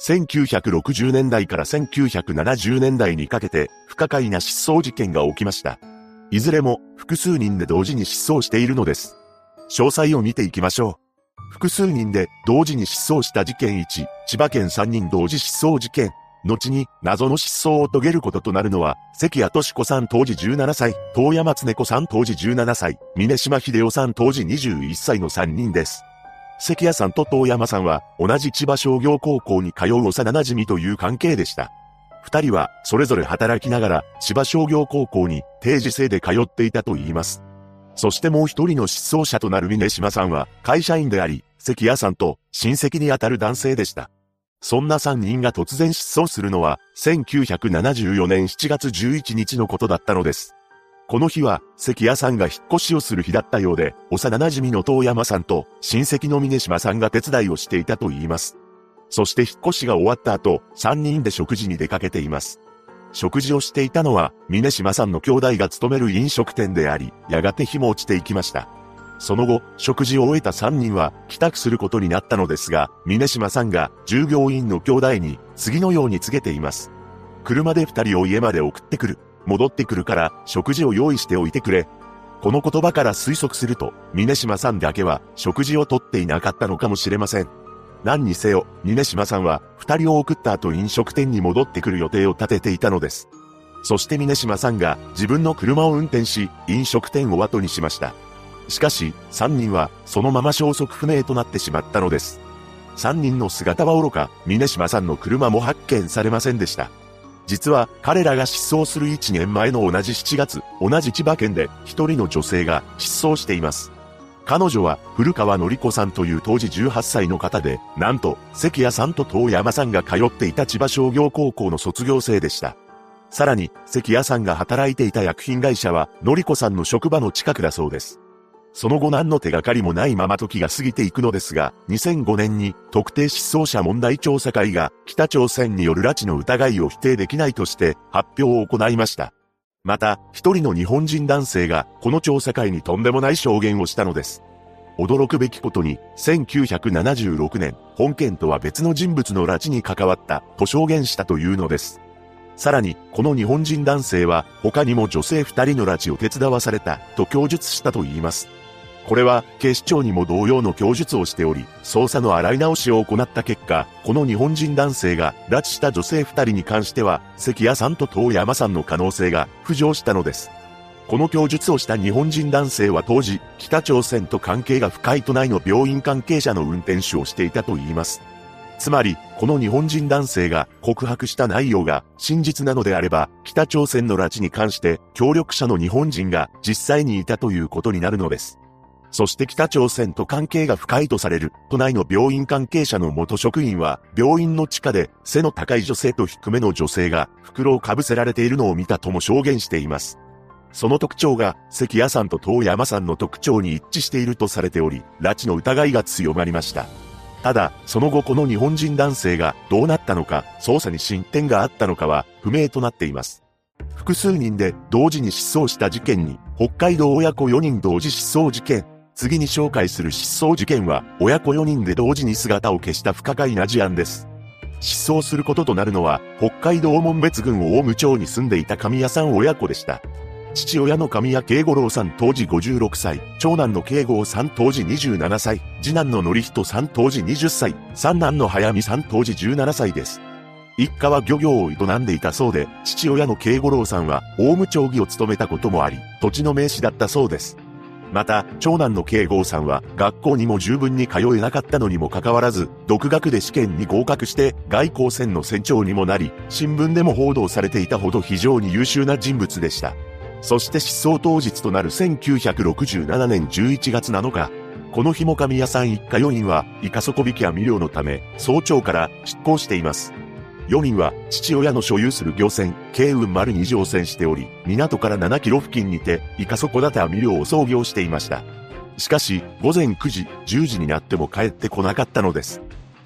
1960年代から1970年代にかけて不可解な失踪事件が起きました。いずれも複数人で同時に失踪しているのです。詳細を見ていきましょう。複数人で同時に失踪した事件1、千葉県3人同時失踪事件。後に謎の失踪を遂げることとなるのは、関谷敏子さん当時17歳、遠山恒子さん当時17歳、峰島秀夫さん当時21歳の3人です。関谷さんと遠山さんは同じ千葉商業高校に通う幼馴染という関係でした。二人はそれぞれ働きながら千葉商業高校に定時制で通っていたと言います。そしてもう一人の失踪者となる峰島さんは会社員であり、関谷さんと親戚にあたる男性でした。そんな三人が突然失踪するのは1974年7月11日のことだったのです。この日は関谷さんが引っ越しをする日だったようで、幼馴染の遠山さんと親戚の峰島さんが手伝いをしていたと言います。そして引っ越しが終わった後、三人で食事に出かけています。食事をしていたのは、峰島さんの兄弟が勤める飲食店であり、やがて日も落ちていきました。その後、食事を終えた三人は帰宅することになったのですが、峰島さんが従業員の兄弟に次のように告げています。車で二人を家まで送ってくる。戻ってくるから食事を用意しておいてくれ。この言葉から推測すると、峰島さんだけは食事をとっていなかったのかもしれません。何にせよ、峰島さんは二人を送った後飲食店に戻ってくる予定を立てていたのです。そして峰島さんが自分の車を運転し、飲食店を後にしました。しかし、三人はそのまま消息不明となってしまったのです。三人の姿は愚か、峰島さんの車も発見されませんでした。実は彼らが失踪する1年前の同じ7月、同じ千葉県で一人の女性が失踪しています。彼女は古川のり子さんという当時18歳の方で、なんと関谷さんと遠山さんが通っていた千葉商業高校の卒業生でした。さらに関谷さんが働いていた薬品会社はのり子さんの職場の近くだそうです。その後何の手がかりもないまま時が過ぎていくのですが、2005年に特定失踪者問題調査会が北朝鮮による拉致の疑いを否定できないとして発表を行いました。また、一人の日本人男性がこの調査会にとんでもない証言をしたのです。驚くべきことに、1976年、本件とは別の人物の拉致に関わったと証言したというのです。さらに、この日本人男性は他にも女性二人の拉致を手伝わされたと供述したと言います。これは警視庁にも同様の供述をしており、捜査の洗い直しを行った結果、この日本人男性が拉致した女性二人に関しては、関谷さんと遠山さんの可能性が浮上したのです。この供述をした日本人男性は当時、北朝鮮と関係が深い都内の病院関係者の運転手をしていたと言います。つまり、この日本人男性が告白した内容が真実なのであれば、北朝鮮の拉致に関して協力者の日本人が実際にいたということになるのです。そして北朝鮮と関係が深いとされる都内の病院関係者の元職員は病院の地下で背の高い女性と低めの女性が袋をかぶせられているのを見たとも証言しています。その特徴が関谷さんと遠山さんの特徴に一致しているとされており、拉致の疑いが強まりました。ただ、その後この日本人男性がどうなったのか、捜査に進展があったのかは不明となっています。複数人で同時に失踪した事件に、北海道親子4人同時失踪事件、次に紹介する失踪事件は、親子4人で同時に姿を消した不可解な事案です。失踪することとなるのは、北海道門別郡大務町に住んでいた神谷さん親子でした。父親の神谷慶五郎さん当時56歳、長男の慶吾さん当時27歳、次男の則人さん当時20歳、三男の早見さん当時17歳です。一家は漁業を営んでいたそうで、父親の慶五郎さんは大務町議を務めたこともあり、土地の名士だったそうです。また、長男の慶吾さんは学校にも十分に通えなかったのにもかかわらず、独学で試験に合格して外交船の船長にもなり、新聞でも報道されていたほど非常に優秀な人物でした。そして失踪当日となる1967年11月7日、この日も神谷さん一家4人は、イカ底引きや未了のため、早朝から出港しています。4人は父親の所有する漁船、慶雲丸に乗船しており、港から7キロ付近にて、イカ底建網漁を操業していました。しかし、午前9時、10時になっても帰ってこなかったのです。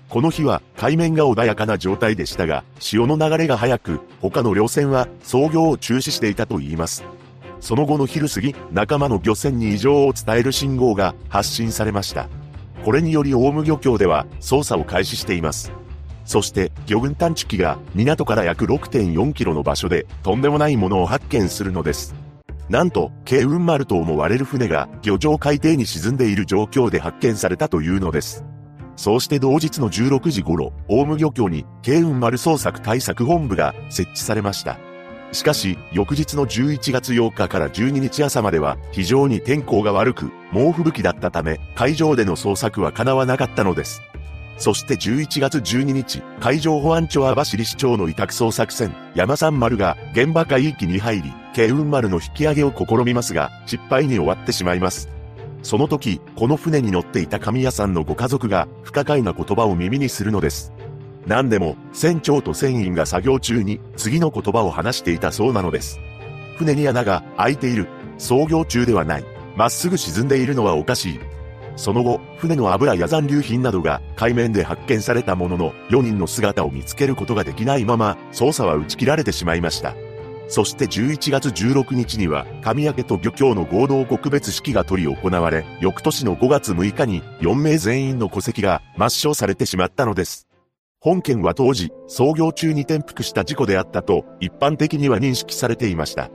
この日は海面が穏やかな状態でしたが、潮の流れが速く、他の漁船は操業を中止していたと言います。その後の昼過ぎ、仲間の漁船に異常を伝える信号が発信されました。これにより大務漁協では捜査を開始しています。そして魚群探知機が港から約6.4キロの場所でとんでもないものを発見するのです。なんと、慶雲丸と思われる船が漁場海底に沈んでいる状況で発見されたというのです。そうして同日の16時頃、大無漁協に慶雲丸捜索対策本部が設置されました。しかし、翌日の11月8日から12日朝までは非常に天候が悪く、猛吹雪だったため、海上での捜索は叶わなかったのです。そして11月12日、海上保安庁網走市長の委託捜索船、山山丸が現場海域に入り、慶雲丸の引き上げを試みますが、失敗に終わってしまいます。その時、この船に乗っていた神谷さんのご家族が不可解な言葉を耳にするのです。何でも、船長と船員が作業中に次の言葉を話していたそうなのです。船に穴が開いている。操業中ではない。まっすぐ沈んでいるのはおかしい。その後、船の油や残留品などが海面で発見されたものの、4人の姿を見つけることができないまま、捜査は打ち切られてしまいました。そして11月16日には、神明と漁協の合同告別式が取り行われ、翌年の5月6日に4名全員の戸籍が抹消されてしまったのです。本件は当時、操業中に転覆した事故であったと、一般的には認識されていました。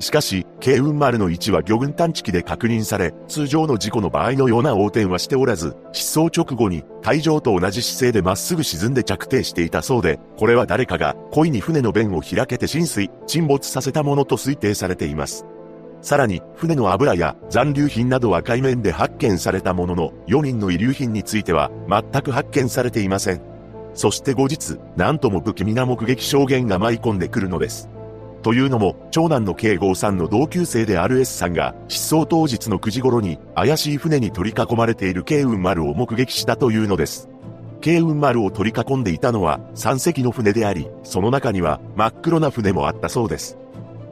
しかし、慶雲丸の位置は魚群探知機で確認され、通常の事故の場合のような横転はしておらず、失踪直後に海上と同じ姿勢でまっすぐ沈んで着底していたそうで、これは誰かが故意に船の弁を開けて浸水、沈没させたものと推定されています。さらに、船の油や残留品などは海面で発見されたものの、4人の遺留品については全く発見されていません。そして後日、なんとも不気味な目撃証言が舞い込んでくるのです。というのも、長男の慶吾さんの同級生である S さんが、失踪当日の9時頃に、怪しい船に取り囲まれている慶雲丸を目撃したというのです。慶雲丸を取り囲んでいたのは、3隻の船であり、その中には、真っ黒な船もあったそうです。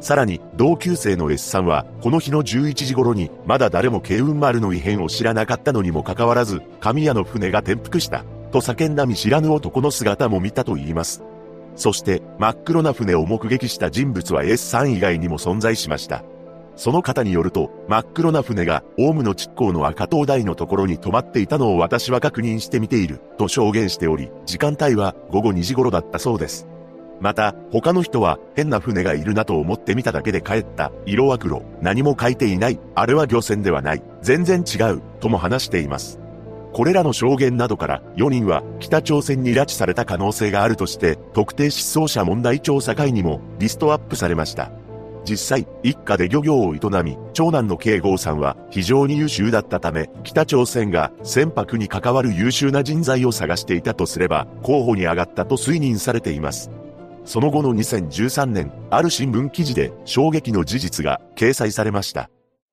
さらに、同級生の S さんは、この日の11時頃に、まだ誰も慶雲丸の異変を知らなかったのにもかかわらず、神谷の船が転覆した、と叫んだ見知らぬ男の姿も見たと言います。そして真っ黒な船を目撃した人物は S さん以外にも存在しました。その方によると、真っ黒な船が、オウムの地港の赤灯台のところに止まっていたのを私は確認してみている、と証言しており、時間帯は午後2時頃だったそうです。また、他の人は、変な船がいるなと思ってみただけで帰った、色は黒、何も書いていない、あれは漁船ではない、全然違う、とも話しています。これらの証言などから4人は北朝鮮に拉致された可能性があるとして特定失踪者問題調査会にもリストアップされました。実際、一家で漁業を営み、長男の慶吾さんは非常に優秀だったため、北朝鮮が船舶に関わる優秀な人材を探していたとすれば、候補に上がったと推認されています。その後の2013年、ある新聞記事で衝撃の事実が掲載されました。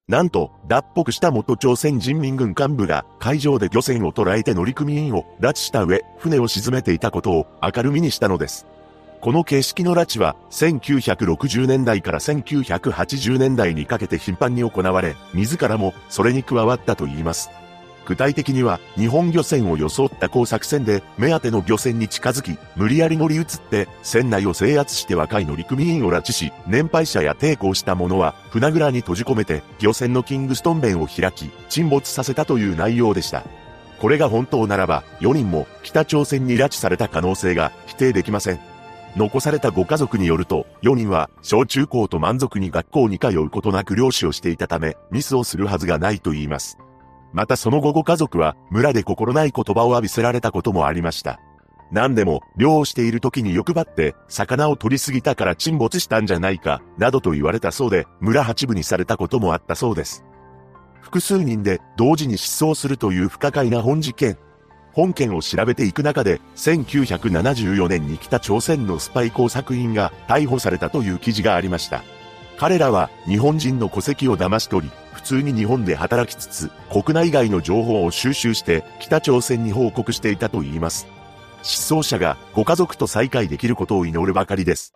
なんと、脱北した元朝鮮人民軍幹部が海上で漁船を捕らえて乗組員を拉致した上、船を沈めていたことを明るみにしたのです。この形式の拉致は、1960年代から1980年代にかけて頻繁に行われ、自らもそれに加わったと言います。具体的には、日本漁船を装った工作船で、目当ての漁船に近づき、無理やり乗り移って、船内を制圧して若い乗組員を拉致し、年配者や抵抗した者は、船蔵に閉じ込めて、漁船のキングストン弁を開き、沈没させたという内容でした。これが本当ならば、4人も北朝鮮に拉致された可能性が否定できません。残されたご家族によると、4人は小中高と満足に学校に通うことなく漁師をしていたため、ミスをするはずがないと言います。またその後ご家族は村で心ない言葉を浴びせられたこともありました。何でも、漁をしている時に欲張って、魚を取りすぎたから沈没したんじゃないか、などと言われたそうで、村八部にされたこともあったそうです。複数人で同時に失踪するという不可解な本事件。本件を調べていく中で、1974年に北朝鮮のスパイ工作員が逮捕されたという記事がありました。彼らは日本人の戸籍を騙し取り、普通に日本で働きつつ、国内外の情報を収集して北朝鮮に報告していたと言います。失踪者がご家族と再会できることを祈るばかりです。